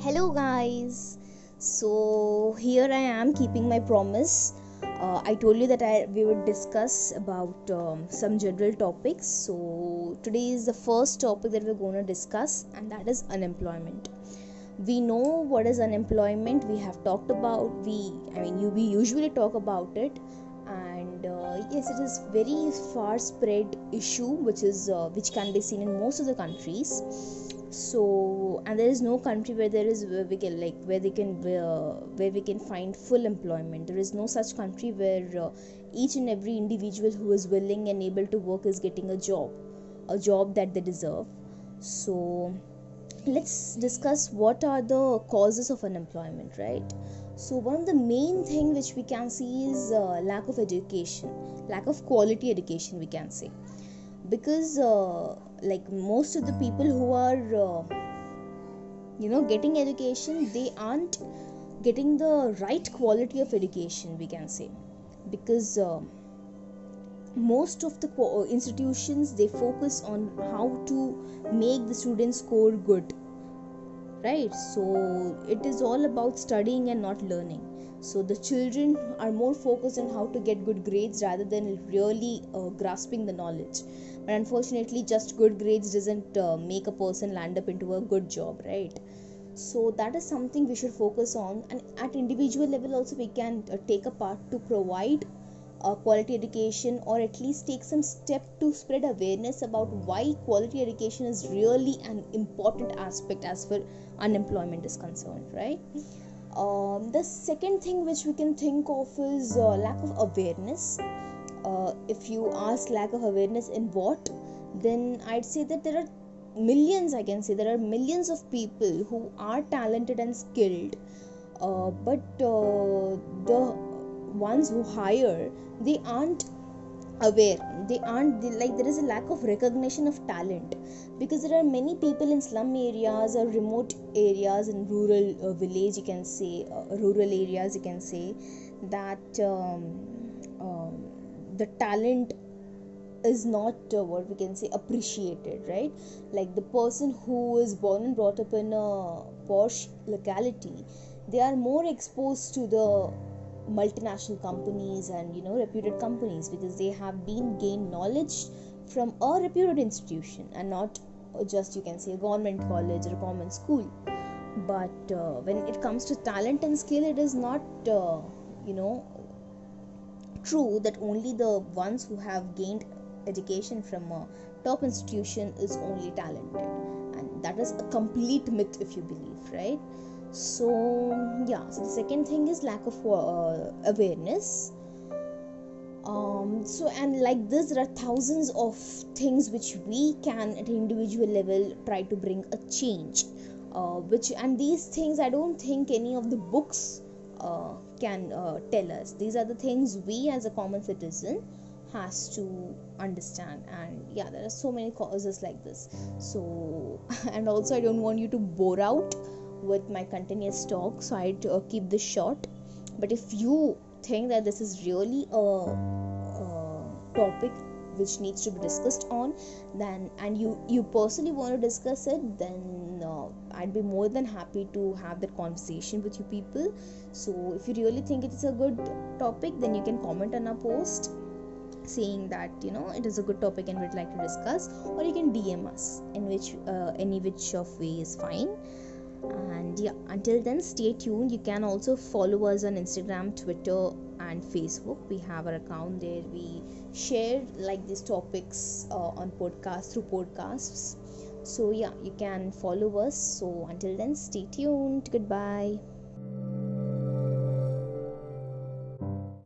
Hello, guys. So here I am keeping my promise. Uh, I told you that I we would discuss about um, some general topics. So today is the first topic that we're going to discuss, and that is unemployment. We know what is unemployment. We have talked about we. I mean, you we usually talk about it, and uh, yes, it is very far spread issue, which is uh, which can be seen in most of the countries. So and there is no country where there is where we can like where they can where, where we can find full employment. There is no such country where uh, each and every individual who is willing and able to work is getting a job a job that they deserve. So let's discuss what are the causes of unemployment right? So one of the main thing which we can see is uh, lack of education lack of quality education we can say. Because uh, like most of the people who are uh, you know getting education they aren't getting the right quality of education we can say. Because uh, most of the co- institutions they focus on how to make the students score good right? So it is all about studying and not learning. So the children are more focused on how to get good grades rather than really uh, grasping the knowledge. But unfortunately just good grades doesn't uh, make a person land up into a good job right? So that is something we should focus on. And at individual level also we can uh, take a part to provide a quality education or at least take some step to spread awareness about why quality education is really an important aspect as far unemployment is concerned right? Um, the second thing which we can think of is uh, lack of awareness. Uh, if you ask lack of awareness in what then i'd say that there are millions i can say there are millions of people who are talented and skilled uh, but uh, the ones who hire they aren't aware. They aren't they, like there is a lack of recognition of talent. Because there are many people in slum areas or remote areas in rural uh, village you can say uh, rural areas you can say that um, um, the talent is not uh, what we can say appreciated right? Like the person who is born and brought up in a posh locality they are more exposed to the multinational companies and you know reputed companies because they have been gained knowledge from a reputed institution and not just you can say a government college or a common school. But uh, when it comes to talent and skill it is not uh, you know true that only the ones who have gained education from a top institution is only talented. And that is a complete myth if you believe right so yeah so the second thing is lack of uh, awareness. Um, so and like this there are thousands of things which we can at individual level try to bring a change. Uh, which and these things i don't think any of the books uh, can uh, tell us. These are the things we as a common citizen has to understand. And yeah there are so many causes like this. So and also i don't want you to bore out with my continuous talk so i'd uh, keep this short. But if you think that this is really a, a topic which needs to be discussed on then and you you personally want to discuss it then uh, i'd be more than happy to have that conversation with you people. So if you really think it's a good topic then you can comment on our post saying that you know it is a good topic and we'd like to discuss or you can dm us in which uh, any which of way is fine and yeah until then stay tuned. You can also follow us on instagram twitter and facebook. We have our account there. We share like these topics uh, on podcasts through podcasts. So yeah you can follow us. So until then stay tuned. Goodbye